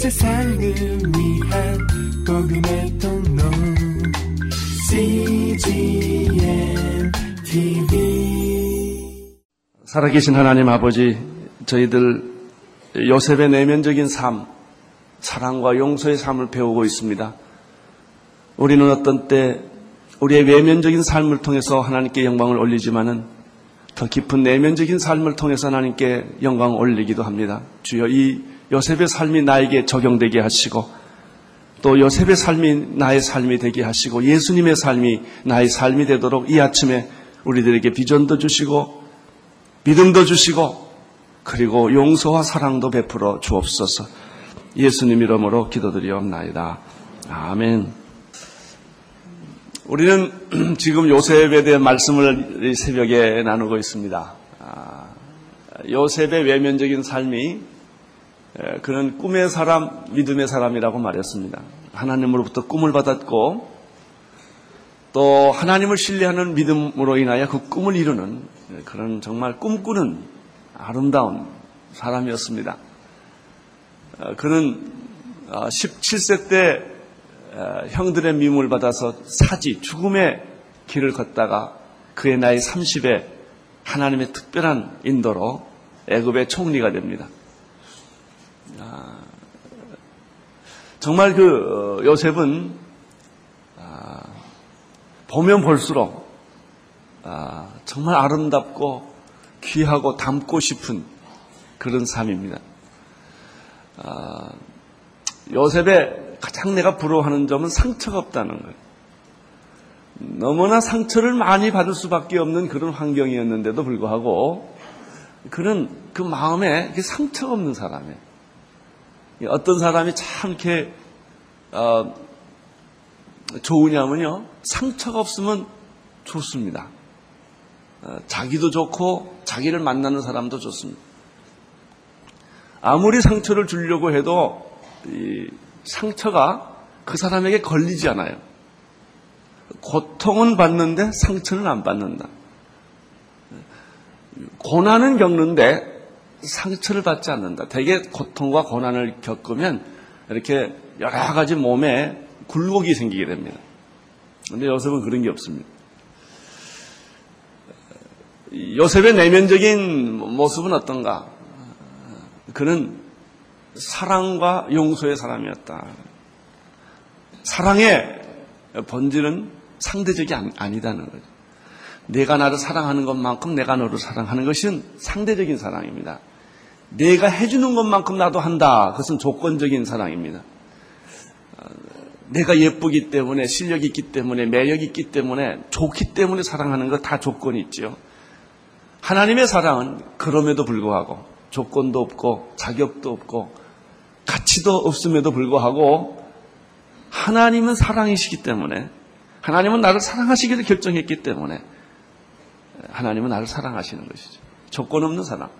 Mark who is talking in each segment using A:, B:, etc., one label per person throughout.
A: 세상을 위한 복음의 통로 CGM TV
B: 살아계신 하나님 아버지, 저희들 요셉의 내면적인 삶, 사랑과 용서의 삶을 배우고 있습니다. 우리는 어떤 때 우리의 외면적인 삶을 통해서 하나님께 영광을 올리지만은 더 깊은 내면적인 삶을 통해서 하나님께 영광을 올리기도 합니다. 주여 이 요셉의 삶이 나에게 적용되게 하시고 또 요셉의 삶이 나의 삶이 되게 하시고 예수님의 삶이 나의 삶이 되도록 이 아침에 우리들에게 비전도 주시고 믿음도 주시고 그리고 용서와 사랑도 베풀어 주옵소서. 예수님 이름으로 기도드리옵나이다. 아멘. 우리는 지금 요셉에 대한 말씀을 이 새벽에 나누고 있습니다. 아, 요셉의 외면적인 삶이 에, 그는 꿈의 사람, 믿음의 사람이라고 말했습니다. 하나님으로부터 꿈을 받았고 또 하나님을 신뢰하는 믿음으로 인하여 그 꿈을 이루는 그런 정말 꿈꾸는 아름다운 사람이었습니다. 어, 그는 17세 때 어, 형들의 미움을 받아서 사지, 죽음의 길을 걷다가 그의 나이 30에 하나님의 특별한 인도로 애굽의 총리가 됩니다. 아, 정말 그 어, 요셉은 아, 보면 볼수록 아, 정말 아름답고 귀하고 닮고 싶은 그런 삶입니다. 요셉의 가장 내가 부러워하는 점은 상처가 없다는 거예요. 너무나 상처를 많이 받을 수밖에 없는 그런 환경이었는데도 불구하고 그는 그 마음에 상처가 없는 사람이에요. 어떤 사람이 참 이렇게 어, 좋으냐면요 상처가 없으면 좋습니다. 어, 자기도 좋고 자기를 만나는 사람도 좋습니다. 아무리 상처를 주려고 해도 상처가 그 사람에게 걸리지 않아요. 고통은 받는데 상처는 안 받는다. 고난은 겪는데 상처를 받지 않는다. 대개 고통과 고난을 겪으면 이렇게 여러 가지 몸에 굴곡이 생기게 됩니다. 근데 요셉은 그런 게 없습니다. 요셉의 내면적인 모습은 어떤가? 그는 사랑과 용서의 사람이었다. 사랑의 본질은 상대적이 아니다는 거죠. 내가 나를 사랑하는 것만큼 내가 너를 사랑하는 것은 상대적인 사랑입니다. 내가 해주는 것만큼 나도 한다. 그것은 조건적인 사랑입니다. 내가 예쁘기 때문에 실력이 있기 때문에 매력이 있기 때문에 좋기 때문에 사랑하는 것다 조건이 있죠. 하나님의 사랑은 그럼에도 불구하고 조건도 없고 자격도 없고 가치도 없음에도 불구하고 하나님은 사랑이시기 때문에 하나님은 나를 사랑하시기를 결정했기 때문에 하나님은 나를 사랑하시는 것이죠. 조건 없는 사랑.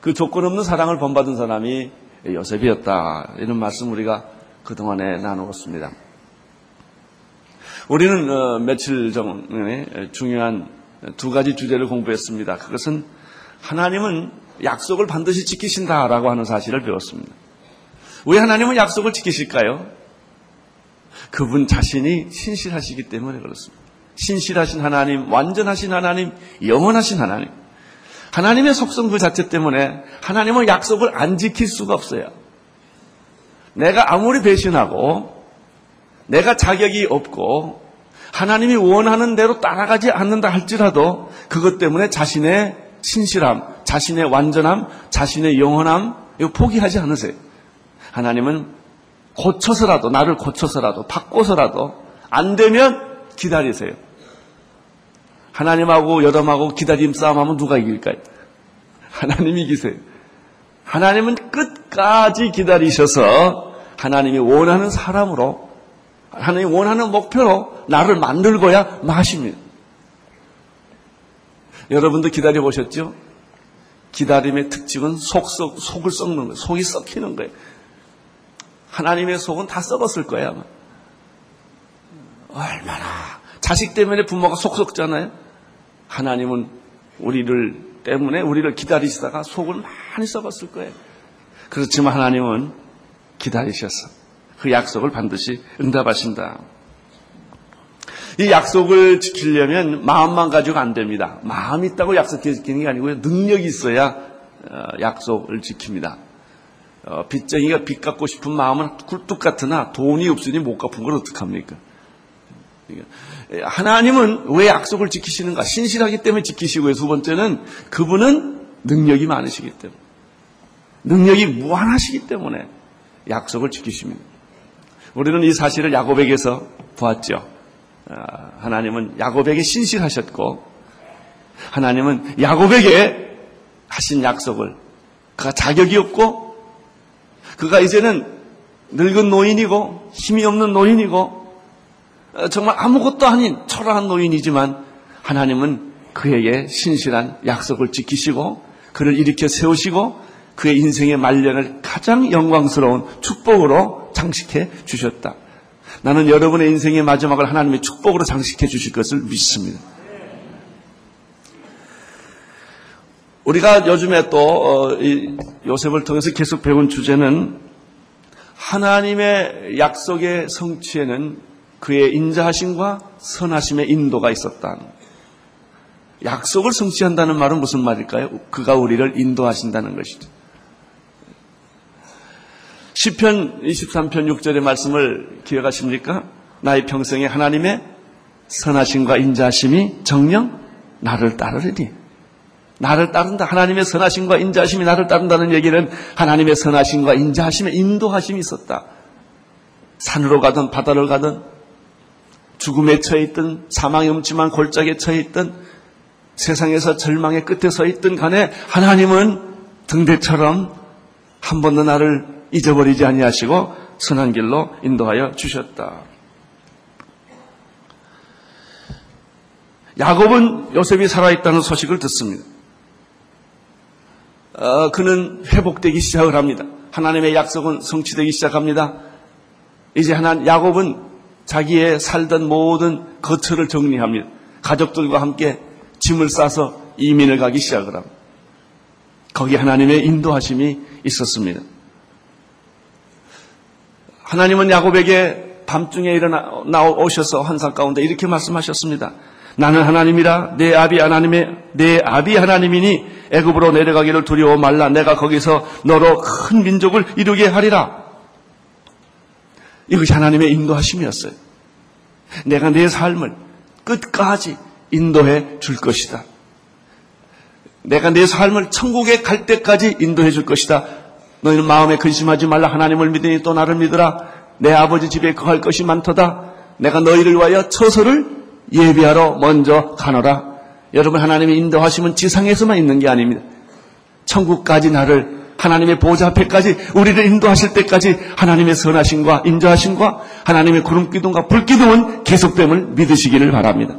B: 그 조건 없는 사랑을 본받은 사람이 요셉이었다. 이런 말씀 우리가 그동안에 나누었습니다. 우리는 어, 며칠 전에 중요한 두 가지 주제를 공부했습니다. 그것은 하나님은 약속을 반드시 지키신다라고 하는 사실을 배웠습니다. 왜 하나님은 약속을 지키실까요? 그분 자신이 신실하시기 때문에 그렇습니다. 신실하신 하나님, 완전하신 하나님, 영원하신 하나님. 하나님의 속성 그 자체 때문에 하나님은 약속을 안 지킬 수가 없어요. 내가 아무리 배신하고 내가 자격이 없고 하나님이 원하는 대로 따라가지 않는다 할지라도 그것 때문에 자신의 신실함, 자신의 완전함, 자신의 영원함 이거 포기하지 않으세요. 하나님은 고쳐서라도 나를 고쳐서라도 바꿔서라도 안 되면 기다리세요. 하나님하고 여담하고 기다림 싸움하면 누가 이길까요? 하나님이 이기세요. 하나님은 끝까지 기다리셔서 하나님이 원하는 사람으로 하나님이 원하는 목표로 나를 만들고야 마십니다. 여러분도 기다려 보셨죠? 기다림의 특징은 속, 속, 속을 썩는 거예요. 속이 썩히는 거예요. 하나님의 속은 다 썩었을 거예요. 얼마나. 자식 때문에 부모가 속 썩잖아요? 하나님은 우리를 때문에 우리를 기다리시다가 속을 많이 썩었을 거예요. 그렇지만 하나님은 기다리셔서 그 약속을 반드시 응답하신다. 이 약속을 지키려면 마음만 가지고 안 됩니다. 마음이 있다고 약속 지키는 게 아니고요. 능력이 있어야 어, 약속을 지킵니다. 어, 빚쟁이가 빚 갚고 싶은 마음은 굴뚝 같으나 돈이 없으니 못 갚은 걸 어떡합니까? 하나님은 왜 약속을 지키시는가? 신실하기 때문에 지키시고요. 두 번째는 그분은 능력이 많으시기 때문에. 능력이 무한하시기 때문에 약속을 지키십니다. 우리는 이 사실을 야곱에게서 보았죠. 아, 하나님은 야곱에게 신실하셨고 하나님은 야곱에게 하신 약속을 그가 자격이 없고 그가 이제는 늙은 노인이고 힘이 없는 노인이고 어, 정말 아무것도 아닌 초라한 노인이지만 하나님은 그에게 신실한 약속을 지키시고 그를 일으켜 세우시고 그의 인생의 말년을 가장 영광스러운 축복으로 장식해 주셨다. 나는 여러분의 인생의 마지막을 하나님의 축복으로 장식해 주실 것을 믿습니다. 우리가 요즘에 또 어, 요셉을 통해서 계속 배운 주제는 하나님의 약속의 성취에는 그의 인자하심과 선하심의 인도가 있었다. 약속을 성취한다는 말은 무슨 말일까요? 그가 우리를 인도하신다는 것이죠. 시편 23편 6절의 말씀을 기억하십니까? 나의 평생에 하나님의 선하심과 인자하심이 정령 나를 따르리니. 나를 따른다. 하나님의 선하심과 인자하심이 나를 따른다는 얘기는 하나님의 선하심과 인자하심의 인도하심이 있었다. 산으로 가든 바다를 가든 죽음에 처해 있든 사망의 음침한 골짜기에 처해 있든 세상에서 절망의 끝에 서 있든 간에 하나님은 등대처럼 한 번도 나를 잊어버리지 아니하시고 선한 길로 인도하여 주셨다. 야곱은 요셉이 살아있다는 소식을 듣습니다. 어, 그는 회복되기 시작을 합니다. 하나님의 약속은 성취되기 시작합니다. 이제 하나 야곱은 자기의 살던 모든 거처를 정리합니다. 가족들과 함께 짐을 싸서 이민을 가기 시작을 합니다. 거기 하나님의 인도하심이 있었습니다. 하나님은 야곱에게 밤중에 일어나 오셔서 환상 가운데 이렇게 말씀하셨습니다. 나는 하나님이라 내 아비 하나님의 내 아비 하나님이니 애굽으로 내려가기를 두려워 말라 내가 거기서 너로 큰 민족을 이루게 하리라. 이것이 하나님의 인도하심이었어요. 내가 내 삶을 끝까지 인도해 줄 것이다. 내가 내 삶을 천국에 갈 때까지 인도해 줄 것이다. 너희는 마음에 근심하지 말라 하나님을 믿으니 또 나를 믿으라 내 아버지 집에 거할 것이 많도다 내가 너희를 위하여 처소를 예비하러 먼저 가노라 여러분 하나님의 인도하심은 지상에서만 있는 게 아닙니다 천국까지 나를 하나님의 보좌 앞에까지 우리를 인도하실 때까지 하나님의 선하심과 인자하심과 하나님의 구름 기둥과 불 기둥은 계속됨을 믿으시기를 바랍니다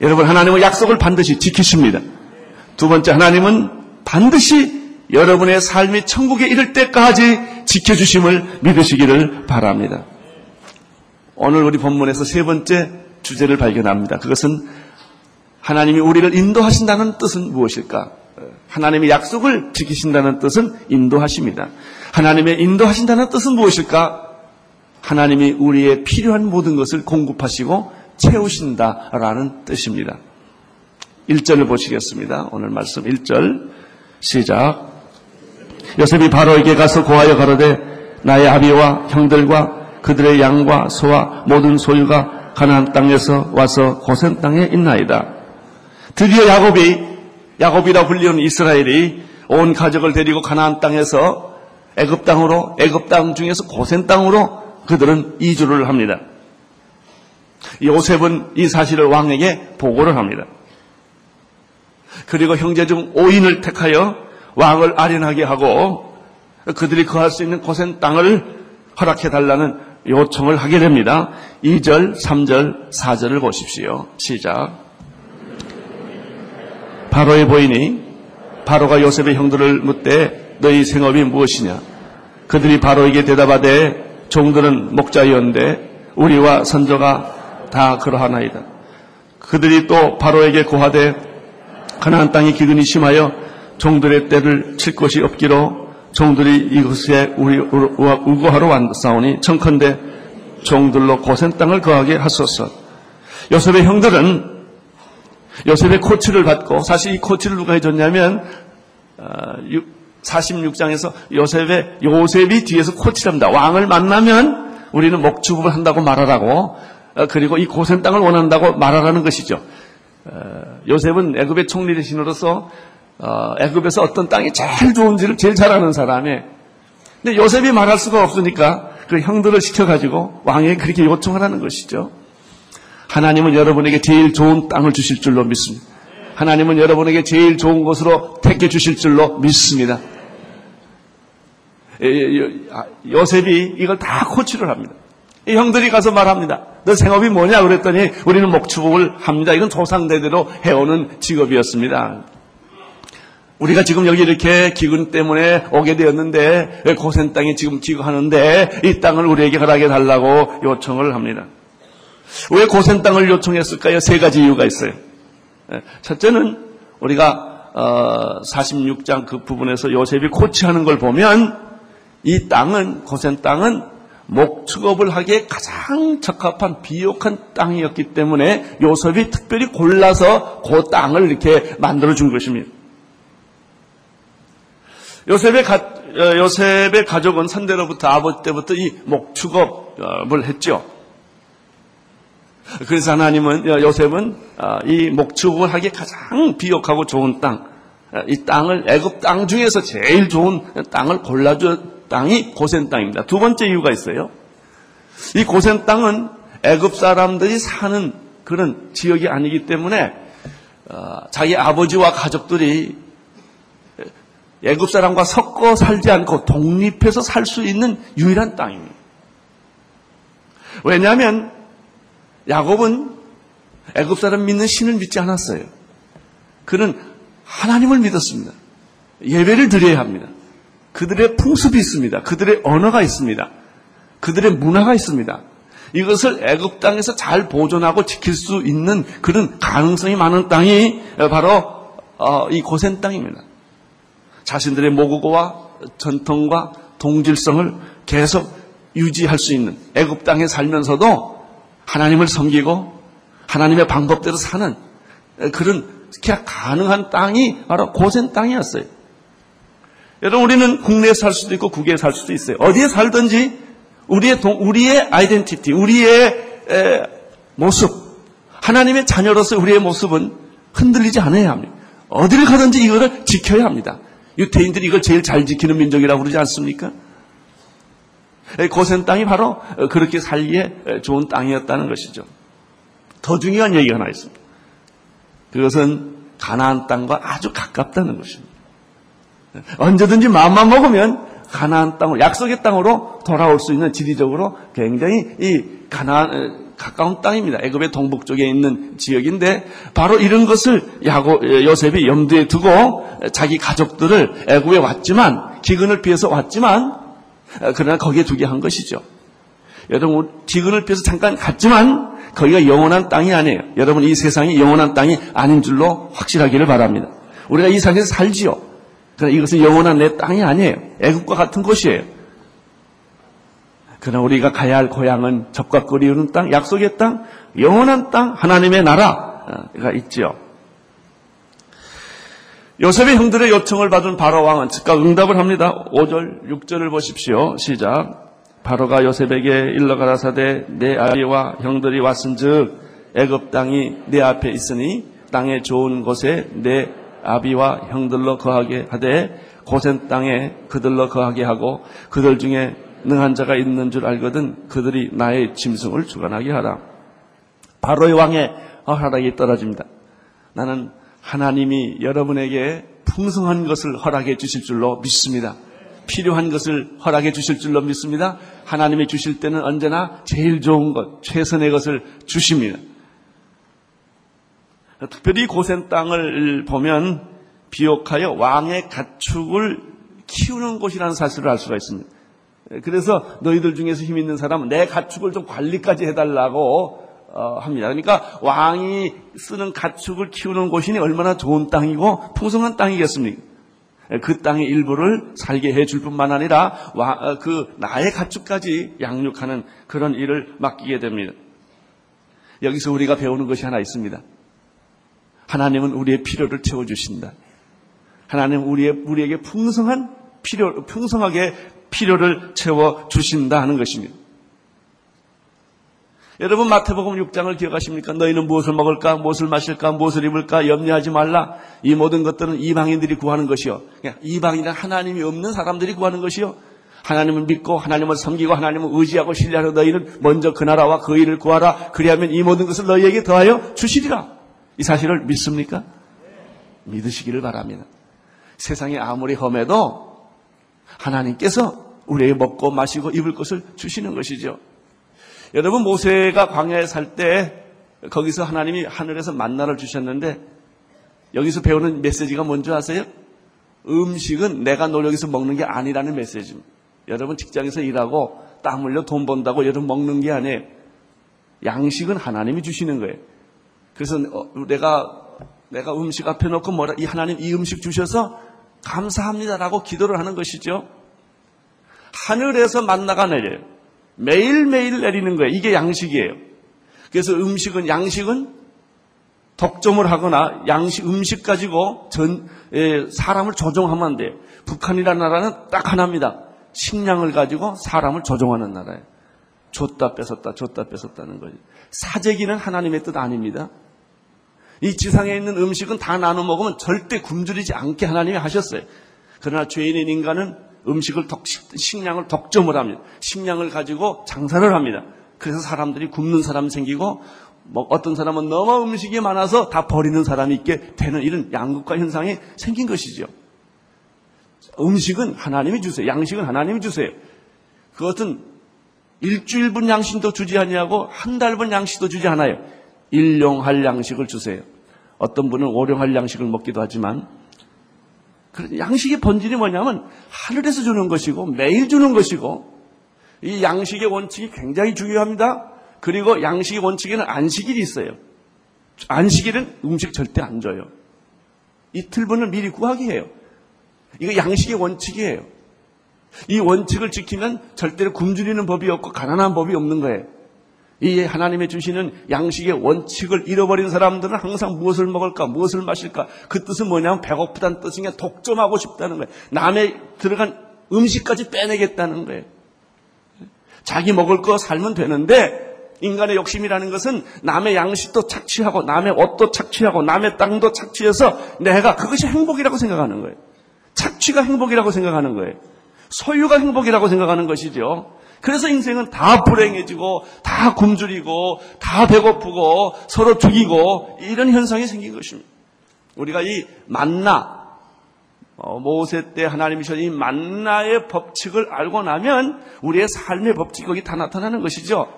B: 여러분 하나님은 약속을 반드시 지키십니다 두 번째 하나님은 반드시 여러분의 삶이 천국에 이를 때까지 지켜주심을 믿으시기를 바랍니다. 오늘 우리 본문에서 세 번째 주제를 발견합니다. 그것은 하나님이 우리를 인도하신다는 뜻은 무엇일까? 하나님의 약속을 지키신다는 뜻은 인도하십니다. 하나님의 인도하신다는 뜻은 무엇일까? 하나님이 우리의 필요한 모든 것을 공급하시고 채우신다라는 뜻입니다. 1절을 보시겠습니다. 오늘 말씀 1절 시작. 요셉이 바로에게 가서 고하여 가로되 나의 아비와 형들과 그들의 양과 소와 모든 소유가 가나안 땅에서 와서 고센 땅에 있나이다. 드디어 야곱이 야곱이라 불리는 이스라엘이 온 가족을 데리고 가나안 땅에서 애굽 땅으로 애굽 땅 중에서 고센 땅으로 그들은 이주를 합니다. 요셉은 이 사실을 왕에게 보고를 합니다. 그리고 형제 중 5인을 택하여 왕을 아련하게 하고 그들이 거할 수 있는 고센 땅을 허락해 달라는 요청을 하게 됩니다. 2절, 3절, 4절을 보십시오. 시작. 바로의 보이니 바로가 요셉의 형들을 묻되 너희 생업이 무엇이냐? 그들이 바로에게 대답하되 종들은 목자이었는데 우리와 선조가 다 그러하나이다. 그들이 또 바로에게 고하되 가나안 땅이 기근이 심하여 종들의 때를 칠 곳이 없기로 종들이 이곳에 우리 우거하러 왔사오니 청컨대 종들로 고센 땅을 거하게 하소서. 요셉의 형들은 요셉의 코치를 받고 사실 이 코치를 누가 해줬냐면 46장에서 어, 요셉의 요셉이 뒤에서 코치를 합니다. 왕을 만나면 우리는 목축업을 한다고 말하라고 어, 그리고 이 고센 땅을 원한다고 말하라는 것이죠. 어, 요셉은 애굽의 총리 대신으로서 애굽에서 어떤 땅이 제일 좋은지를 제일 잘 아는 사람에 근데 요셉이 말할 수가 없으니까 그 형들을 시켜가지고 왕에게 그렇게 요청을 하는 것이죠. 하나님은 여러분에게 제일 좋은 땅을 주실 줄로 믿습니다. 하나님은 여러분에게 제일 좋은 곳으로 택해 주실 줄로 믿습니다. 아, 요셉이 이걸 다 코치를 합니다. 형들이 가서 말합니다. 너 생업이 뭐냐? 그랬더니 우리는 목축업을 합니다. 이건 조상대대로 해오는 직업이었습니다. 우리가 지금 여기 이렇게 기근 때문에 오게 되었는데 고센 땅에 지금 기거하는데 이 땅을 우리에게 허락해 달라고 요청을 합니다. 왜 고센 땅을 요청했을까요? 세 가지 이유가 있어요. 예, 첫째는 우리가 46장 어, 그 부분에서 요셉이 코치하는 걸 보면 이 땅은 고센 땅은 목축업을 하기에 가장 적합한 비옥한 땅이었기 때문에 요셉이 특별히 골라서 그 땅을 이렇게 만들어 준 것입니다. 요셉의, 가, 어, 요셉의 가족은 선대로부터 아버지 때부터 이 목축업을 했죠. 그래서 하나님은 요셉은 아, 이 목축을 하기에 가장 비옥하고 좋은 땅, 아, 이 땅을 애굽 땅 중에서 제일 좋은 땅을 골라준 땅이 고센 땅입니다. 두 번째 이유가 있어요. 이 고센 땅은 애굽 사람들이 사는 그런 지역이 아니기 때문에 아, 자기 아버지와 가족들이 애굽 사람과 섞어 살지 않고 독립해서 살 수 있는 유일한 땅입니다. 왜냐하면 야곱은 애굽 사람 믿는 신을 믿지 않았어요. 그는 하나님을 믿었습니다. 예배를 드려야 합니다. 그들의 풍습이 있습니다. 그들의 언어가 있습니다. 그들의 문화가 있습니다. 이것을 애굽 땅에서 잘 보존하고 지킬 수 있는 그런 가능성이 많은 땅이 바로 어, 이 고센 땅입니다. 자신들의 모국어와 전통과 동질성을 계속 유지할 수 있는 애굽 땅에 살면서도 하나님을 섬기고 하나님의 방법대로 사는 그런 가능한 땅이 바로 고센 땅이었어요. 여러분 우리는 국내에 살 수도 있고 국외에 살 수도 있어요. 어디에 살든지 우리의 동, 우리의 아이덴티티, 우리의 에, 모습, 하나님의 자녀로서 우리의 모습은 흔들리지 않아야 합니다. 어디를 가든지 이거를 지켜야 합니다. 유태인들이 이걸 제일 잘 지키는 민족이라고 그러지 않습니까? 고센 땅이 바로 그렇게 살기에 좋은 땅이었다는 것이죠. 더 중요한 얘기가 하나 있습니다. 그것은 가나안 땅과 아주 가깝다는 것입니다. 언제든지 마음만 먹으면 가나안 땅으로 약속의 땅으로 돌아올 수 있는 지리적으로 굉장히 이 가나안 가까운 땅입니다. 애굽의 동북 쪽에 있는 지역인데 바로 이런 것을 야고 요셉이 염두에 두고 자기 가족들을 애굽에 왔지만 기근을 피해서 왔지만 어, 그러나 거기에 두게 한 것이죠. 여러분, 지근을 피해서 잠깐 갔지만 거기가 영원한 땅이 아니에요. 여러분, 이 세상이 영원한 땅이 아닌 줄로 확실하기를 바랍니다. 우리가 이 세상에서 살지요. 그러나 이것은 영원한 내 땅이 아니에요. 애국과 같은 곳이에요. 그러나 우리가 가야 할 고향은 적과 거리우는 땅, 약속의 땅, 영원한 땅, 하나님의 나라가 있지요. 요셉의 형들의 요청을 받은 바로 왕은 즉각 응답을 합니다. 5절, 6절을 보십시오. 시작. 바로가 요셉에게 일러 가라사대 내 아비와 형들이 왔은즉 애굽 땅이 내 앞에 있으니 땅의 좋은 곳에 내 아비와 형들로 거하게 하되 고센 땅에 그들로 거하게 하고 그들 중에 능한 자가 있는 줄 알거든 그들이 나의 짐승을 주관하게 하라. 바로의 왕의 허락이 떨어집니다. 나는 하나님이 여러분에게 풍성한 것을 허락해 주실 줄로 믿습니다. 필요한 것을 허락해 주실 줄로 믿습니다. 하나님이 주실 때는 언제나 제일 좋은 것, 최선의 것을 주십니다. 특별히 고센 땅을 보면 비옥하여 왕의 가축을 키우는 곳이라는 사실을 알 수가 있습니다. 그래서 너희들 중에서 힘 있는 사람은 내 가축을 좀 관리까지 해달라고 어, 합니다. 그러니까 왕이 쓰는 가축을 키우는 곳이니 얼마나 좋은 땅이고 풍성한 땅이겠습니까? 그 땅의 일부를 살게 해줄 뿐만 아니라 와- 어, 그 나의 가축까지 양육하는 그런 일을 맡기게 됩니다. 여기서 우리가 배우는 것이 하나 있습니다. 하나님은 우리의 필요를 채워주신다. 하나님 우리의 우리에게 풍성한 필요, 풍성하게 필요를 채워 주신다 하는 것입니다. 여러분 마태복음 6장을 기억하십니까? 너희는 무엇을 먹을까, 무엇을 마실까, 무엇을 입을까 염려하지 말라. 이 모든 것들은 이방인들이 구하는 것이요. 이방인은 하나님이 없는 사람들이 구하는 것이요. 하나님을 믿고 하나님을 섬기고 하나님을 의지하고 신뢰하는 너희는 먼저 그 나라와 그 일을 구하라. 그리하면 이 모든 것을 너희에게 더하여 주시리라. 이 사실을 믿습니까? 믿으시기를 바랍니다. 세상이 아무리 험해도 하나님께서 우리에게 먹고 마시고 입을 것을 주시는 것이죠. 여러분 모세가 광야에 살 때 거기서 하나님이 하늘에서 만나를 주셨는데 여기서 배우는 메시지가 뭔지 아세요? 음식은 내가 노력해서 먹는 게 아니라는 메시지입니다. 여러분 직장에서 일하고 땀 흘려 돈 번다고 여러분 먹는 게 아니에요. 양식은 하나님이 주시는 거예요. 그래서 어, 내가 내가 음식 앞에 놓고 뭐라 이 하나님 이 음식 주셔서 감사합니다라고 기도를 하는 것이죠. 하늘에서 만나가 내려요. 매일매일 내리는 거예요. 이게 양식이에요. 그래서 음식은 양식은 독점을 하거나 양식 음식 가지고 전 에, 사람을 조종하면 안 돼요. 북한이라는 나라는 딱 하나입니다. 식량을 가지고 사람을 조종하는 나라예요. 줬다 뺏었다 줬다 뺏었다는 거죠. 사재기는 하나님의 뜻 아닙니다. 이 지상에 있는 음식은 다 나눠 먹으면 절대 굶주리지 않게 하나님이 하셨어요. 그러나 죄인인 인간은 음식을 독, 식량을 독점을 합니다. 식량을 가지고 장사를 합니다. 그래서 사람들이 굶는 사람 생기고 뭐 어떤 사람은 너무 음식이 많아서 다 버리는 사람이 있게 되는 이런 양극화 현상이 생긴 것이죠. 음식은 하나님이 주세요. 양식은 하나님이 주세요. 그것은 일주일분 양식도 주지 아니하고 한 달분 양식도 주지 않아요. 일용할 양식을 주세요. 어떤 분은 오용할 양식을 먹기도 하지만 그 양식의 본질이 뭐냐면 하늘에서 주는 것이고 매일 주는 것이고 이 양식의 원칙이 굉장히 중요합니다. 그리고 양식의 원칙에는 안식일이 있어요. 안식일은 음식 절대 안 줘요. 이틀분을 미리 구하게 해요. 이거 양식의 원칙이에요. 이 원칙을 지키면 절대로 굶주리는 법이 없고 가난한 법이 없는 거예요. 이 하나님의 주시는 양식의 원칙을 잃어버린 사람들은 항상 무엇을 먹을까, 무엇을 마실까. 그 뜻은 뭐냐면 배고프다는 뜻이 냐 독점하고 싶다는 거예요. 남의 들어간 음식까지 빼내겠다는 거예요. 자기 먹을 거 살면 되는데 인간의 욕심이라는 것은 남의 양식도 착취하고 남의 옷도 착취하고 남의 땅도 착취해서 내가 그것이 행복이라고 생각하는 거예요. 착취가 행복이라고 생각하는 거예요. 소유가 행복이라고 생각하는 것이죠. 그래서 인생은 다 불행해지고 다 굶주리고 다 배고프고 서로 죽이고 이런 현상이 생긴 것입니다. 우리가 이 만나 어, 모세 때 하나님이 주신 이 만나의 법칙을 알고 나면 우리의 삶의 법칙이 거기 다 나타나는 것이죠.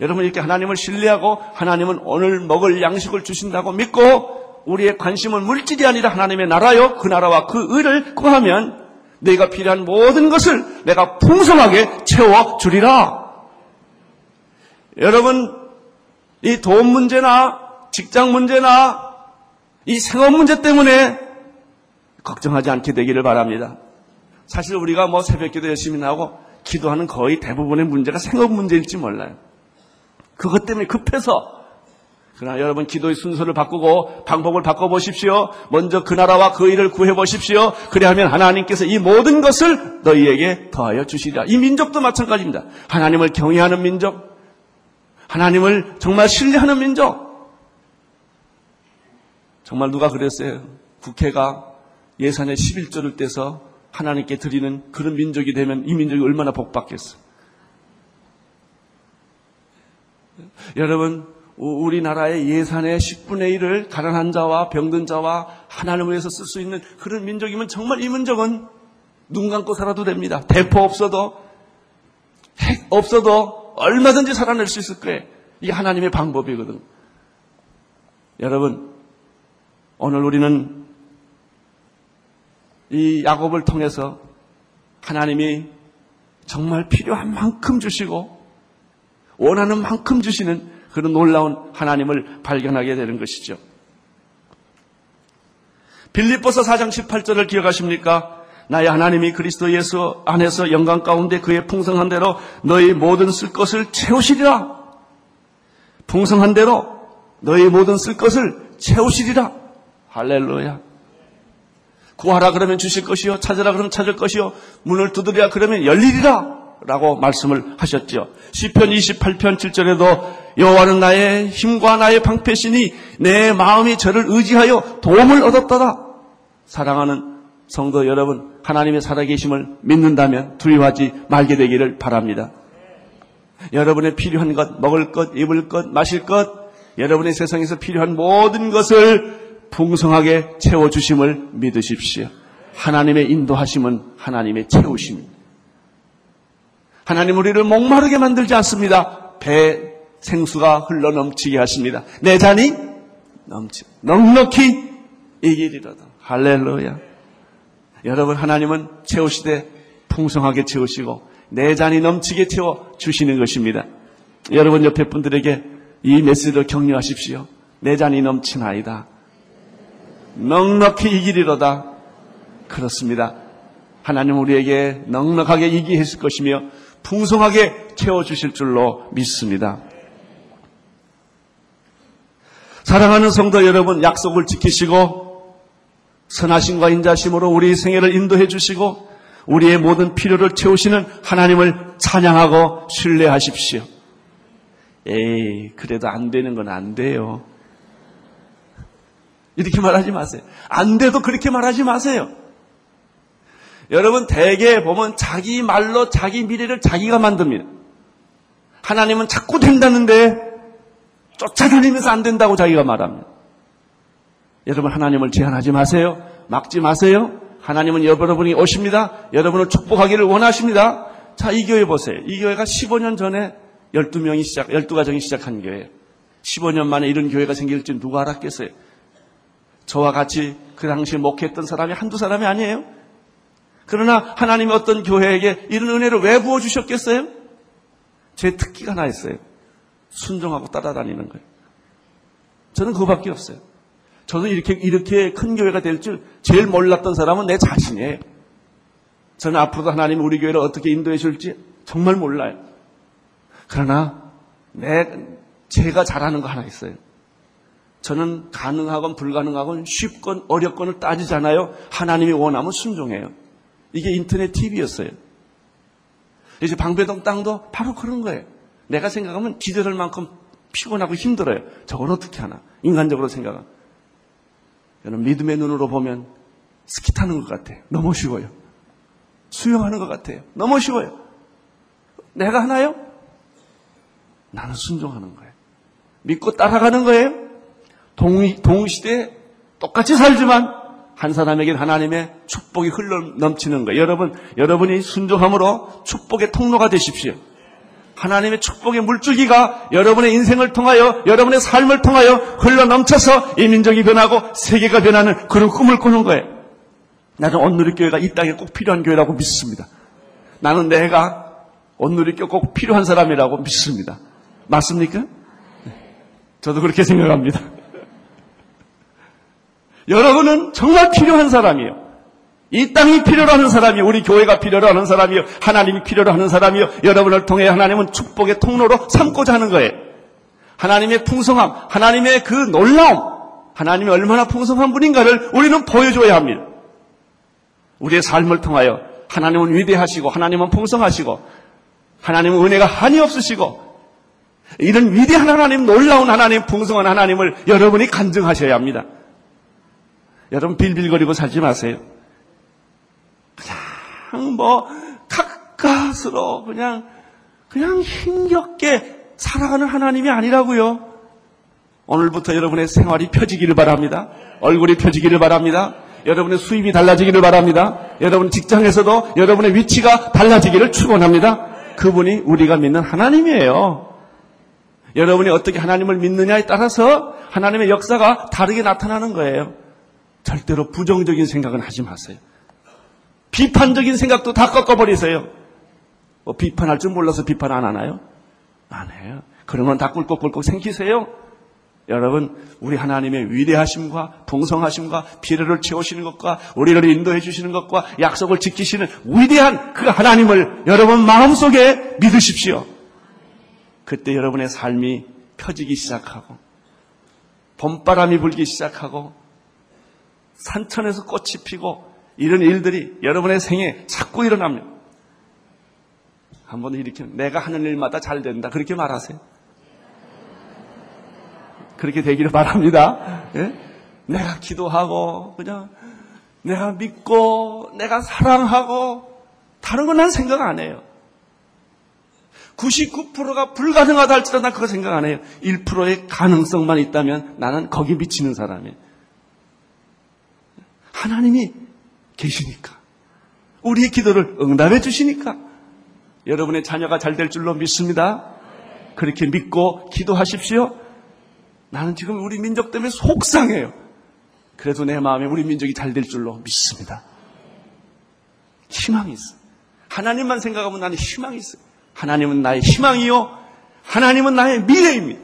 B: 여러분 이렇게 하나님을 신뢰하고 하나님은 오늘 먹을 양식을 주신다고 믿고 우리의 관심은 물질이 아니라 하나님의 나라요 그 나라와 그 의를 구하면 내가 필요한 모든 것을 내가 풍성하게 채워 주리라. 여러분 이 돈 문제나 직장 문제나 이 생업 문제 때문에 걱정하지 않게 되기를 바랍니다. 사실 우리가 뭐 새벽 기도 열심히 하고 기도하는 거의 대부분의 문제가 생업 문제일지 몰라요. 그것 때문에 급해서 그러나 여러분 기도의 순서를 바꾸고 방법을 바꿔보십시오. 먼저 그 나라와 그 일을 구해보십시오. 그래야하면 하나님께서 이 모든 것을 너희에게 더하여 주시리라. 이 민족도 마찬가지입니다. 하나님을 경외하는 민족, 하나님을 정말 신뢰하는 민족. 정말 누가 그랬어요? 국회가 예산의 11조를 떼서 하나님께 드리는 그런 민족이 되면 이 민족이 얼마나 복받겠어. 여러분, 우리나라의 예산의 10분의 1을 가난한 자와 병든 자와 하나님을 위해서 쓸 수 있는 그런 민족이면 정말 이 민족은 눈 감고 살아도 됩니다. 대포 없어도, 핵 없어도 얼마든지 살아낼 수 있을 거예요. 이게 하나님의 방법이거든. 여러분, 오늘 우리는 이 야곱을 통해서 하나님이 정말 필요한 만큼 주시고 원하는 만큼 주시는 그런 놀라운 하나님을 발견하게 되는 것이죠. 빌립보서 4장 18절을 기억하십니까? 나의 하나님이 그리스도 예수 안에서 영광 가운데 그의 풍성한 대로 너희 모든 쓸 것을 채우시리라. 풍성한 대로 너희 모든 쓸 것을 채우시리라. 할렐루야. 구하라 그러면 주실 것이요. 찾으라 그러면 찾을 것이요. 문을 두드리라 그러면 열리리라. 라고 말씀을 하셨죠. 시편 28편 7절에도 여호와는 나의 힘과 나의 방패시니 내 마음이 저를 의지하여 도움을 얻었다라. 사랑하는 성도 여러분, 하나님의 살아계심을 믿는다면 두려워하지 말게 되기를 바랍니다. 여러분의 필요한 것, 먹을 것, 입을 것, 마실 것, 여러분의 세상에서 필요한 모든 것을 풍성하게 채워주심을 믿으십시오. 하나님의 인도하심은 하나님의 채우심입니다. 하나님 우리를 목마르게 만들지 않습니다. 배 생수가 흘러 넘치게 하십니다. 내 잔이 넘치, 넉넉히 이기리로다. 할렐루야. 여러분 하나님은 채우시되 풍성하게 채우시고 내 잔이 넘치게 채워 주시는 것입니다. 여러분 옆에 분들에게 이 메시지를 격려하십시오. 내 잔이 넘치나이다. 넉넉히 이기리로다. 그렇습니다. 하나님 우리에게 넉넉하게 이기했을 것이며 풍성하게 채워주실 줄로 믿습니다. 사랑하는 성도 여러분, 약속을 지키시고 선하심과 인자심으로 우리 생애를 인도해 주시고 우리의 모든 필요를 채우시는 하나님을 찬양하고 신뢰하십시오. 에이, 그래도 안 되는 건 안 돼요. 이렇게 말하지 마세요. 안 돼도 그렇게 말하지 마세요. 여러분 대개 보면 자기 말로 자기 미래를 자기가 만듭니다. 하나님은 자꾸 된다는데 쫓아다니면서 안 된다고 자기가 말합니다. 여러분 하나님을 제한하지 마세요. 막지 마세요. 하나님은 여러분이 오십니다. 여러분을 축복하기를 원하십니다. 자, 이 교회 보세요. 이 교회가 15년 전에 12명이 시작, 12가정이 시작한 교회예요. 15년 만에 이런 교회가 생길지 누가 알았겠어요? 저와 같이 그 당시에 목회했던 사람이 한두 사람이 아니에요. 그러나 하나님이 어떤 교회에게 이런 은혜를 왜 부어주셨겠어요? 제 특기가 하나 있어요. 순종하고 따라다니는 거예요. 저는 그거밖에 없어요. 저는 이렇게, 이렇게 큰 교회가 될 줄 제일 몰랐던 사람은 내 자신이에요. 저는 앞으로도 하나님이 우리 교회를 어떻게 인도해 줄지 정말 몰라요. 그러나 내, 제가 잘하는 거 하나 있어요. 저는 가능하건 불가능하건 쉽건 어렵건을 따지잖아요. 하나님이 원하면 순종해요. 이게 인터넷 TV였어요. 이제 방배동 땅도 바로 그런 거예요. 내가 생각하면 기절할 만큼 피곤하고 힘들어요. 저걸 어떻게 하나? 인간적으로 생각하면. 저는 믿음의 눈으로 보면 스키 타는 것 같아요. 너무 쉬워요. 수영하는 것 같아요. 너무 쉬워요. 내가 하나요? 나는 순종하는 거예요. 믿고 따라가는 거예요. 동, 동시대에 똑같이 살지만 한 사람에겐 하나님의 축복이 흘러 넘치는 거예요. 여러분, 여러분이 순종함으로 축복의 통로가 되십시오. 하나님의 축복의 물줄기가 여러분의 인생을 통하여 여러분의 삶을 통하여 흘러 넘쳐서 이 민족이 변하고 세계가 변하는 그런 꿈을 꾸는 거예요. 나는 온누리교회가 이 땅에 꼭 필요한 교회라고 믿습니다. 나는 내가 온누리교회 꼭 필요한 사람이라고 믿습니다. 맞습니까? 저도 그렇게 생각합니다. 여러분은 정말 필요한 사람이에요. 이 땅이 필요로 하는 사람이요. 우리 교회가 필요로 하는 사람이요. 하나님이 필요로 하는 사람이요. 여러분을 통해 하나님은 축복의 통로로 삼고자 하는 거예요. 하나님의 풍성함, 하나님의 그 놀라움, 하나님이 얼마나 풍성한 분인가를 우리는 보여줘야 합니다. 우리의 삶을 통하여 하나님은 위대하시고 하나님은 풍성하시고 하나님은 은혜가 한이 없으시고 이런 위대한 하나님, 놀라운 하나님, 풍성한 하나님을 여러분이 간증하셔야 합니다. 여러분 빌빌거리고 살지 마세요. 그냥 뭐 가까스로 그냥 그냥 힘겹게 살아가는 하나님이 아니라고요. 오늘부터 여러분의 생활이 펴지기를 바랍니다. 얼굴이 펴지기를 바랍니다. 여러분의 수입이 달라지기를 바랍니다. 여러분 직장에서도 여러분의 위치가 달라지기를 축원합니다. 그분이 우리가 믿는 하나님이에요. 여러분이 어떻게 하나님을 믿느냐에 따라서 하나님의 역사가 다르게 나타나는 거예요. 절대로 부정적인 생각은 하지 마세요. 비판적인 생각도 다 꺾어버리세요. 뭐 비판할 줄 몰라서 비판 안 하나요? 안 해요. 그런 건 다 꿀꺽꿀꺽 생기세요. 여러분, 우리 하나님의 위대하심과 풍성하심과 필요를 채우시는 것과 우리를 인도해 주시는 것과 약속을 지키시는 위대한 그 하나님을 여러분 마음속에 믿으십시오. 그때 여러분의 삶이 펴지기 시작하고 봄바람이 불기 시작하고 산천에서 꽃이 피고 이런 일들이 여러분의 생에 자꾸 일어납니다. 한번 이렇게 내가 하는 일마다 잘 된다 그렇게 말하세요. 그렇게 되기를 바랍니다. 예? 내가 기도하고 그냥 내가 믿고 내가 사랑하고 다른 건 난 생각 안 해요. 99%가 불가능하다 할지라도 난 그거 생각 안 해요. 1%의 가능성만 있다면 나는 거기 미치는 사람이에요. 하나님이 계시니까. 우리의 기도를 응답해 주시니까. 여러분의 자녀가 잘 될 줄로 믿습니다. 그렇게 믿고 기도하십시오. 나는 지금 우리 민족 때문에 속상해요. 그래도 내 마음에 우리 민족이 잘 될 줄로 믿습니다. 희망이 있어. 하나님만 생각하면 나는 희망이 있어요. 하나님은 나의 희망이요. 하나님은 나의 미래입니다.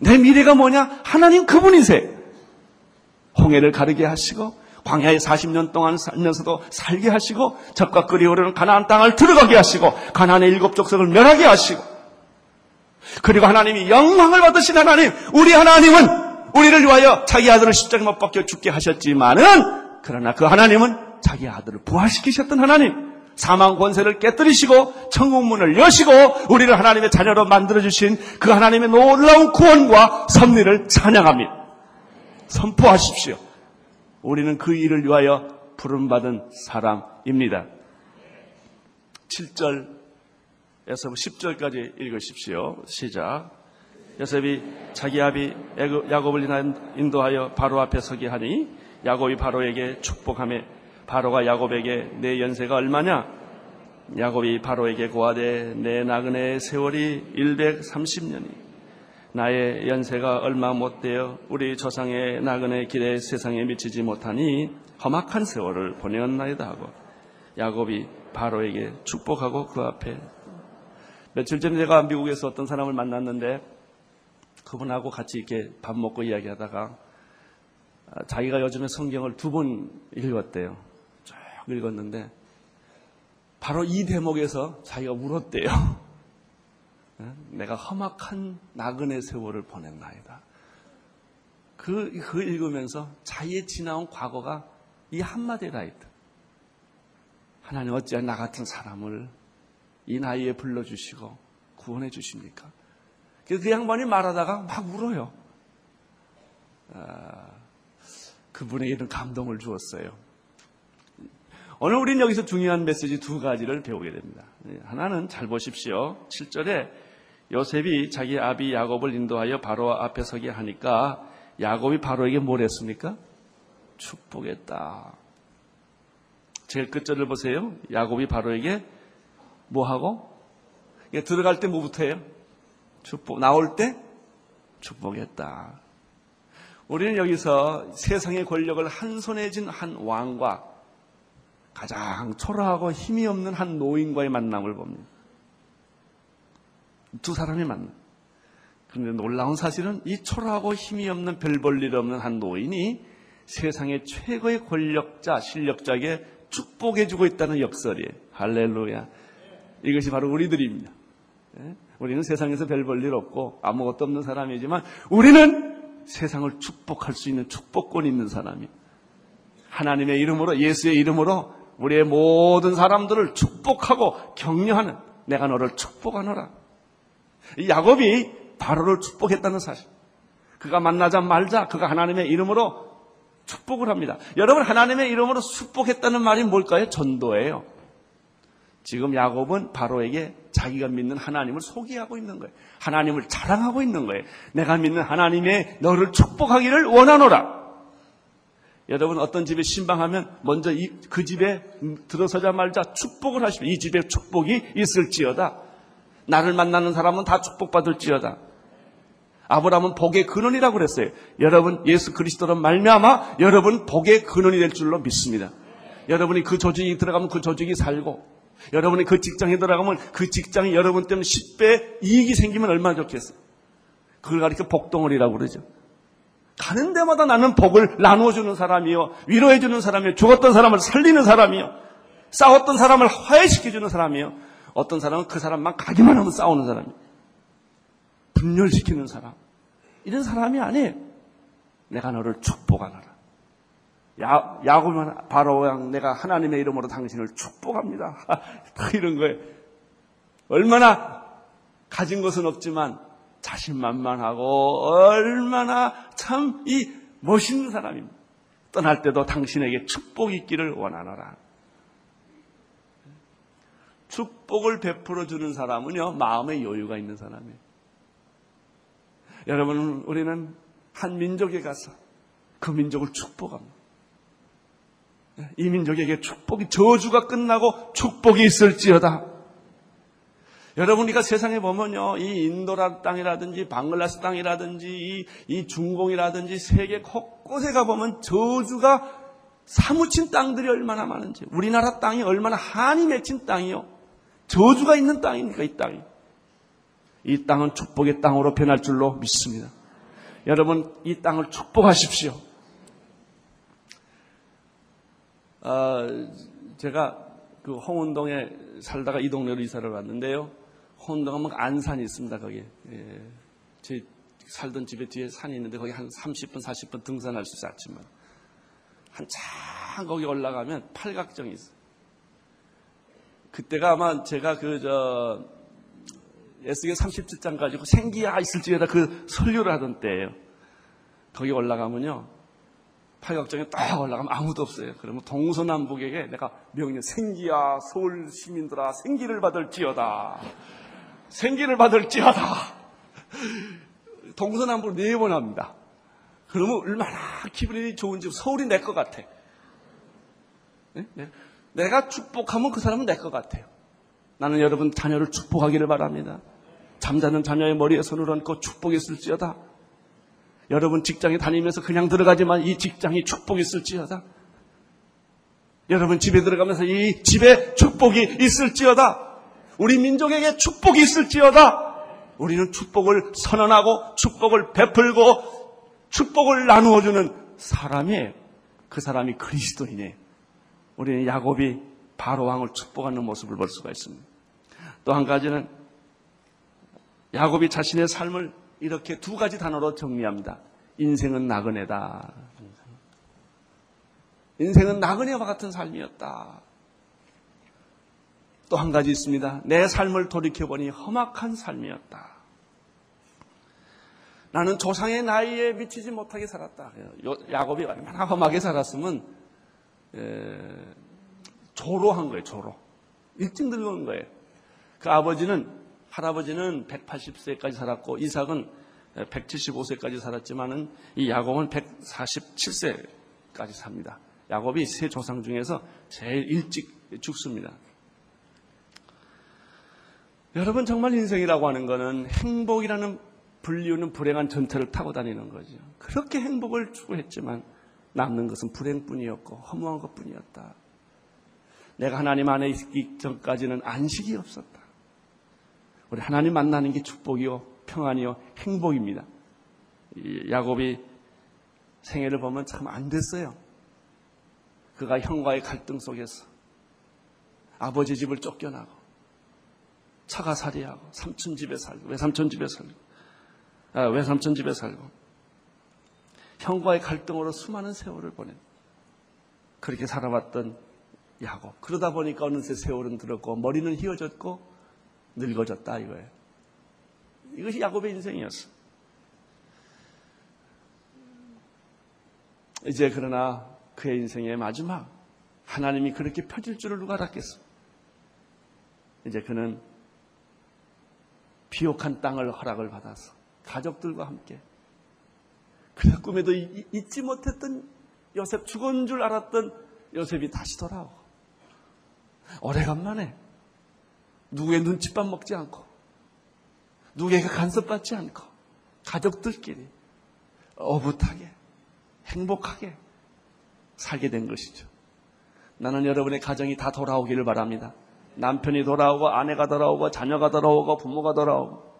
B: 내 미래가 뭐냐? 하나님 그분이세요. 홍해를 가르게 하시고 광야에 40년 동안 살면서도 살게 하시고 적과 끓이 오르는 가나안 땅을 들어가게 하시고 가나안의 일곱 족속을 멸하게 하시고 그리고 하나님이 영광을 받으신 하나님 우리 하나님은 우리를 위하여 자기 아들을 십자가에 못 박혀 죽게 하셨지만은 그러나 그 하나님은 자기 아들을 부활시키셨던 하나님 사망 권세를 깨뜨리시고 천국문을 여시고 우리를 하나님의 자녀로 만들어 주신 그 하나님의 놀라운 구원과 섭리를 찬양합니다. 선포하십시오. 우리는 그 일을 위하여 부름받은 사람입니다. 7절에서 10절까지 읽으십시오. 시작. 요셉이 자기 아비 야곱을 인도하여 바로 앞에 서게 하니 야곱이 바로에게 축복하며 바로가 야곱에게 내 연세가 얼마냐? 야곱이 바로에게 고하되 내 나그네의 세월이 130년이 나의 연세가 얼마 못 되어 우리 조상의 나그네 길에 세상에 미치지 못하니 험악한 세월을 보내었나이다 하고 야곱이 바로에게 축복하고 그 앞에 며칠 전에 제가 미국에서 어떤 사람을 만났는데 그분하고 같이 이렇게 밥 먹고 이야기하다가 자기가 요즘에 성경을 두 번 읽었대요. 쭉 읽었는데 바로 이 대목에서 자기가 울었대요. 내가 험악한 나그네 세월을 보냈나이다. 그, 그 읽으면서 자기의 지나온 과거가 이 한마디라 했다. 하나님 어찌 나 같은 사람을 이 나이에 불러주시고 구원해 주십니까? 그 양반이 말하다가 막 울어요. 아, 그분에게는 감동을 주었어요. 오늘 우리는 여기서 중요한 메시지 두 가지를 배우게 됩니다. 하나는 잘 보십시오. 7절에 요셉이 자기 아비 야곱을 인도하여 바로 앞에 서게 하니까 야곱이 바로에게 뭘 했습니까? 축복했다. 제일 끝절을 보세요. 야곱이 바로에게 뭐 하고? 들어갈 때 뭐부터 해요? 축복. 나올 때 축복했다. 우리는 여기서 세상의 권력을 한 손에 쥔 한 왕과 가장 초라하고 힘이 없는 한 노인과의 만남을 봅니다. 두 사람이 만나. 그런데 놀라운 사실은 이 초라하고 힘이 없는 별 볼 일 없는 한 노인이 세상의 최고의 권력자, 실력자에게 축복해주고 있다는 역설이에요. 할렐루야. 이것이 바로 우리들입니다. 예? 우리는 세상에서 별 볼 일 없고 아무것도 없는 사람이지만 우리는 세상을 축복할 수 있는 축복권 있는 사람이에요. 하나님의 이름으로, 예수의 이름으로 우리의 모든 사람들을 축복하고 격려하는 내가 너를 축복하노라. 야곱이 바로를 축복했다는 사실. 그가 만나자 말자 그가 하나님의 이름으로 축복을 합니다. 여러분 하나님의 이름으로 축복했다는 말이 뭘까요? 전도예요. 지금 야곱은 바로에게 자기가 믿는 하나님을 소개하고 있는 거예요. 하나님을 자랑하고 있는 거예요. 내가 믿는 하나님의 너를 축복하기를 원하노라. 여러분 어떤 집에 신방하면 먼저 이, 그 집에 들어서자 말자 축복을 하시면 이 집에 축복이 있을지어다. 나를 만나는 사람은 다 축복받을지어다. 아브라함은 복의 근원이라고 그랬어요. 여러분 예수 그리스도로 말미암아 여러분 복의 근원이 될 줄로 믿습니다. 여러분이 그 조직이 들어가면 그 조직이 살고 여러분이 그 직장에 들어가면 그 직장이 여러분 때문에 10배 이익이 생기면 얼마나 좋겠어요. 그걸 가리켜 복덩어리라고 그러죠. 가는 데마다 나는 복을 나누어주는 사람이요. 위로해주는 사람이요. 죽었던 사람을 살리는 사람이요. 싸웠던 사람을 화해시켜주는 사람이요. 어떤 사람은 그 사람만 가기만 하면 싸우는 사람이요. 분열시키는 사람. 이런 사람이 아니에요. 내가 너를 축복하노라. 야, 야곱은 바로왕 내가 하나님의 이름으로 당신을 축복합니다. 다 이런 거예요. 얼마나 가진 것은 없지만 자신만만하고 얼마나 참 이 멋있는 사람입니다. 떠날 때도 당신에게 축복이 있기를 원하노라. 축복을 베풀어 주는 사람은요, 마음의 여유가 있는 사람이에요. 여러분, 우리는 한 민족에 가서 그 민족을 축복합니다. 이 민족에게 축복이, 저주가 끝나고 축복이 있을지어다. 여러분, 우리가 세상에 보면요, 이 인도라 땅이라든지, 방글라스 땅이라든지, 이, 이 중공이라든지, 세계 곳곳에 가보면 저주가 사무친 땅들이 얼마나 많은지, 우리나라 땅이 얼마나 한이 맺힌 땅이요. 저주가 있는 땅입니까, 이 땅이. 이 땅은 축복의 땅으로 변할 줄로 믿습니다. 여러분, 이 땅을 축복하십시오. 어, 제가 그 홍은동에 살다가 이 동네로 이사를 왔는데요. 홍은동 하면 안산이 있습니다, 거기. 예. 제 살던 집에 뒤에 산이 있는데 거기 한 30분, 40분 등산할 수 있어요, 아침에. 한참 거기 올라가면 팔각정이 있어요. 그때가 아마 제가 그, 저, 에스겔 37장 가지고 생기야 있을 지에다 그 설교를 하던 때예요. 거기 올라가면요. 팔각정에 딱 올라가면 아무도 없어요. 그러면 동서남북에게 내가 명령 생기야 서울 시민들아 생기를 받을지어다. 생기를 받을지어다. 동서남북 네번 합니다. 그러면 얼마나 기분이 좋은지 서울이 내 것 같아. 네? 내가 축복하면 그 사람은 내 것 같아요. 나는 여러분 자녀를 축복하기를 바랍니다. 잠자는 자녀의 머리에 손을 얹고 축복이 있을지어다. 여러분 직장에 다니면서 그냥 들어가지만 이 직장이 축복이 있을지어다. 여러분 집에 들어가면서 이 집에 축복이 있을지어다. 우리 민족에게 축복이 있을지어다. 우리는 축복을 선언하고 축복을 베풀고 축복을 나누어주는 사람이에요. 그 사람이 그리스도이네. 우리는 야곱이 바로 왕을 축복하는 모습을 볼 수가 있습니다. 또 한 가지는 야곱이 자신의 삶을 이렇게 두 가지 단어로 정리합니다. 인생은 나그네다. 인생은 나그네와 같은 삶이었다. 또 한 가지 있습니다. 내 삶을 돌이켜보니 험악한 삶이었다. 나는 조상의 나이에 미치지 못하게 살았다. 야곱이 얼마나 험하게 살았으면 조로한 거예요. 조로. 일찍 늙은 거예요. 그 아버지는 할아버지는 180세까지 살았고 이삭은 175세까지 살았지만은 이 야곱은 147세까지 삽니다. 야곱이 세 조상 중에서 제일 일찍 죽습니다. 여러분 정말 인생이라고 하는 것은 행복이라는 불리우는 불행한 전철을 타고 다니는 거죠. 그렇게 행복을 추구했지만 남는 것은 불행뿐이었고 허무한 것뿐이었다. 내가 하나님 안에 있기 전까지는 안식이 없었다. 우리 하나님 만나는 게 축복이요, 평안이요, 행복입니다. 야곱이 생애를 보면 참 안 됐어요. 그가 형과의 갈등 속에서 아버지 집을 쫓겨나고 차가 살이하고 삼촌 집에 살고 외삼촌 집에 살고 아, 외삼촌 집에 살고 형과의 갈등으로 수많은 세월을 보낸 그렇게 살아왔던 야곱 그러다 보니까 어느새 세월은 들었고 머리는 휘어졌고 늙어졌다 이거예요. 이것이 야곱의 인생이었어. 이제 그러나 그의 인생의 마지막 하나님이 그렇게 펴질 줄을 누가 알았겠어. 이제 그는 비옥한 땅을 허락을 받아서 가족들과 함께 그래 꿈에도 잊지 못했던 요셉 죽은 줄 알았던 요셉이 다시 돌아오고 오래간만에 누구의 눈칫밥 먹지 않고 누구에게 간섭받지 않고 가족들끼리 어붓하게 행복하게 살게 된 것이죠. 나는 여러분의 가정이 다 돌아오기를 바랍니다. 남편이 돌아오고 아내가 돌아오고 자녀가 돌아오고 부모가 돌아오고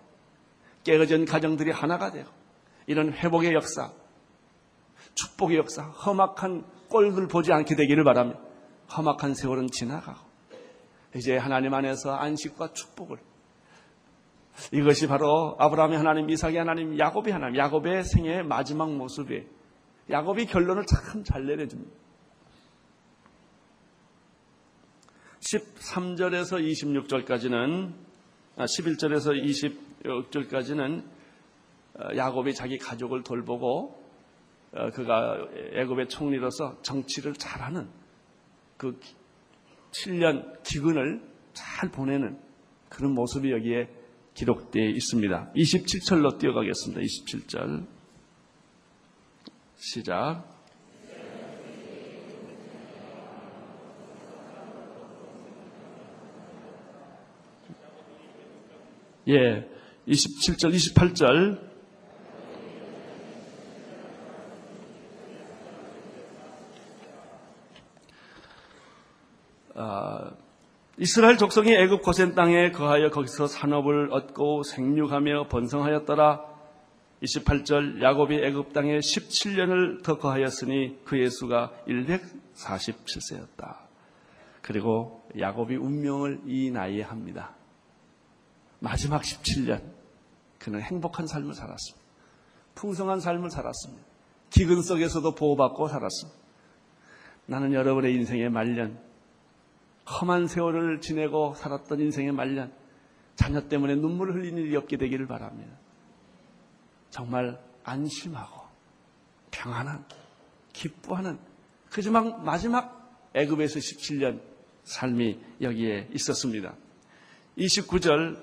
B: 깨어진 가정들이 하나가 되고 이런 회복의 역사, 축복의 역사, 험악한 꼴들 보지 않게 되기를 바랍니다. 험악한 세월은 지나가고 이제 하나님 안에서 안식과 축복을 이것이 바로 아브라함의 하나님, 이삭의 하나님, 야곱의 하나님, 야곱의 생애의 마지막 모습이에요. 야곱이 결론을 참 잘 내려줍니다. 13절에서 26절까지는 11절에서 26절까지는 야곱이 자기 가족을 돌보고 어, 그가 애굽의 총리로서 정치를 잘하는 그 7년 기근을 잘 보내는 그런 모습이 여기에 기록되어 있습니다. 27절로 뛰어가겠습니다. 27절. 시작. 예, 27절, 28절. 이스라엘 족속이 애굽 고센 땅에 거하여 거기서 산업을 얻고 생육하며 번성하였더라. 28절 야곱이 애굽 땅에 17년을 더 거하였으니 그의 수가 147세였다. 그리고 야곱이 운명을 이 나이에 합니다. 마지막 17년 그는 행복한 삶을 살았습니다. 풍성한 삶을 살았습니다. 기근 속에서도 보호받고 살았습니다. 나는 여러분의 인생의 말년, 험한 세월을 지내고 살았던 인생의 말년, 자녀 때문에 눈물을 흘리는 일이 없게 되기를 바랍니다. 정말 안심하고 평안한, 기뻐하는 그지막 마지막 애굽에서 17년 삶이 여기에 있었습니다. 29절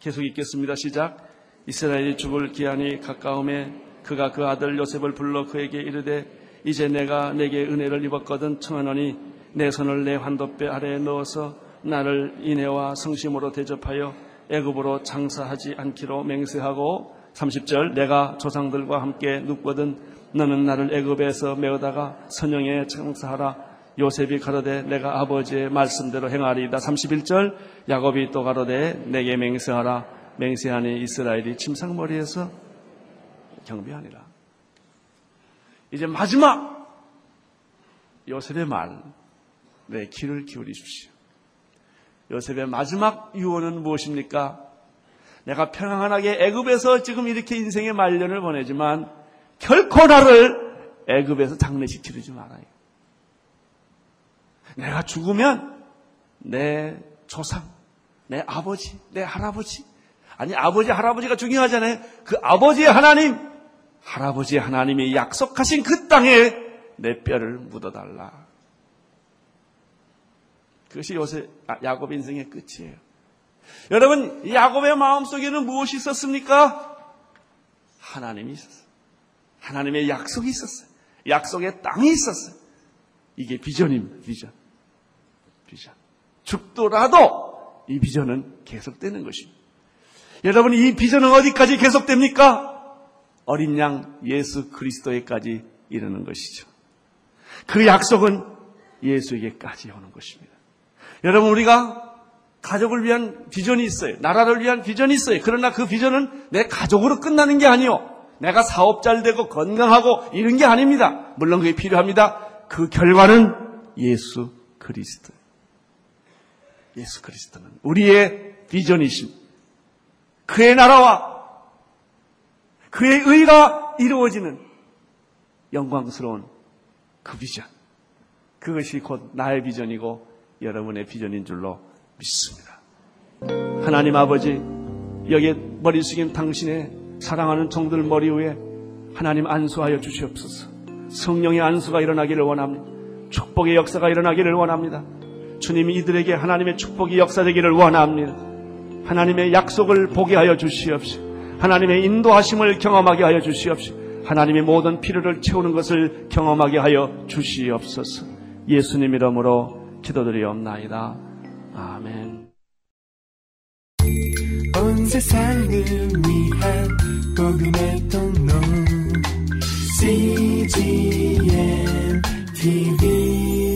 B: 계속 읽겠습니다. 시작. 이스라엘이 죽을 기한이 가까움에 그가 그 아들 요셉을 불러 그에게 이르되 이제 내가 내게 은혜를 입었거든 청하노니 내 손을 내 환도뼈 아래에 넣어서 나를 인애와 성심으로 대접하여 애굽으로 장사하지 않기로 맹세하고 30절 내가 조상들과 함께 눕거든 너는 나를 애굽에서 메어다가 선영에 장사하라 요셉이 가로되 내가 아버지의 말씀대로 행하리이다. 31절 야곱이 또 가로되 내게 맹세하라. 맹세하니 이스라엘이 침상머리에서 경배하니라. 이제 마지막 요셉의 말, 내 귀를 기울이십시오. 요셉의 마지막 유언은 무엇입니까? 내가 평안하게 애굽에서 지금 이렇게 인생의 말년을 보내지만 결코 나를 애굽에서 장례식 치르지 말아요. 내가 죽으면 내 조상, 내 아버지, 내 할아버지, 아니 아버지, 할아버지가 중요하잖아요. 그 아버지의 하나님, 할아버지의 하나님이 약속하신 그 땅에 내 뼈를 묻어달라. 그것이 요새 아, 야곱 인생의 끝이에요. 여러분, 야곱의 마음 속에는 무엇이 있었습니까? 하나님이 있었어요. 하나님의 약속이 있었어요. 약속의 땅이 있었어요. 이게 비전입니다, 비전. 비전. 죽더라도 이 비전은 계속되는 것입니다. 여러분, 이 비전은 어디까지 계속됩니까? 어린 양 예수 그리스도에까지 이르는 것이죠. 그 약속은 예수에게까지 오는 것입니다. 여러분, 우리가 가족을 위한 비전이 있어요. 나라를 위한 비전이 있어요. 그러나 그 비전은 내 가족으로 끝나는 게 아니요. 내가 사업 잘 되고 건강하고 이런 게 아닙니다. 물론 그게 필요합니다. 그 결과는 예수 그리스도. 예수 그리스도는 우리의 비전이신 그의 나라와 그의 의가 이루어지는 영광스러운 그 비전. 그것이 곧 나의 비전이고 여러분의 비전인 줄로 믿습니다. 하나님 아버지, 여기에 머리 숙인 당신의 사랑하는 종들 머리 위에 하나님 안수하여 주시옵소서. 성령의 안수가 일어나기를 원합니다. 축복의 역사가 일어나기를 원합니다. 주님이 이들에게 하나님의 축복이 역사되기를 원합니다. 하나님의 약속을 보게 하여 주시옵시고 하나님의 인도하심을 경험하게 하여 주시옵시고 하나님의 모든 필요를 채우는 것을 경험하게 하여 주시옵소서. 예수님 이름으로 기도드리옵나이다. 아멘.
A: 온 세상을 위한 복음의 통로 CGM TV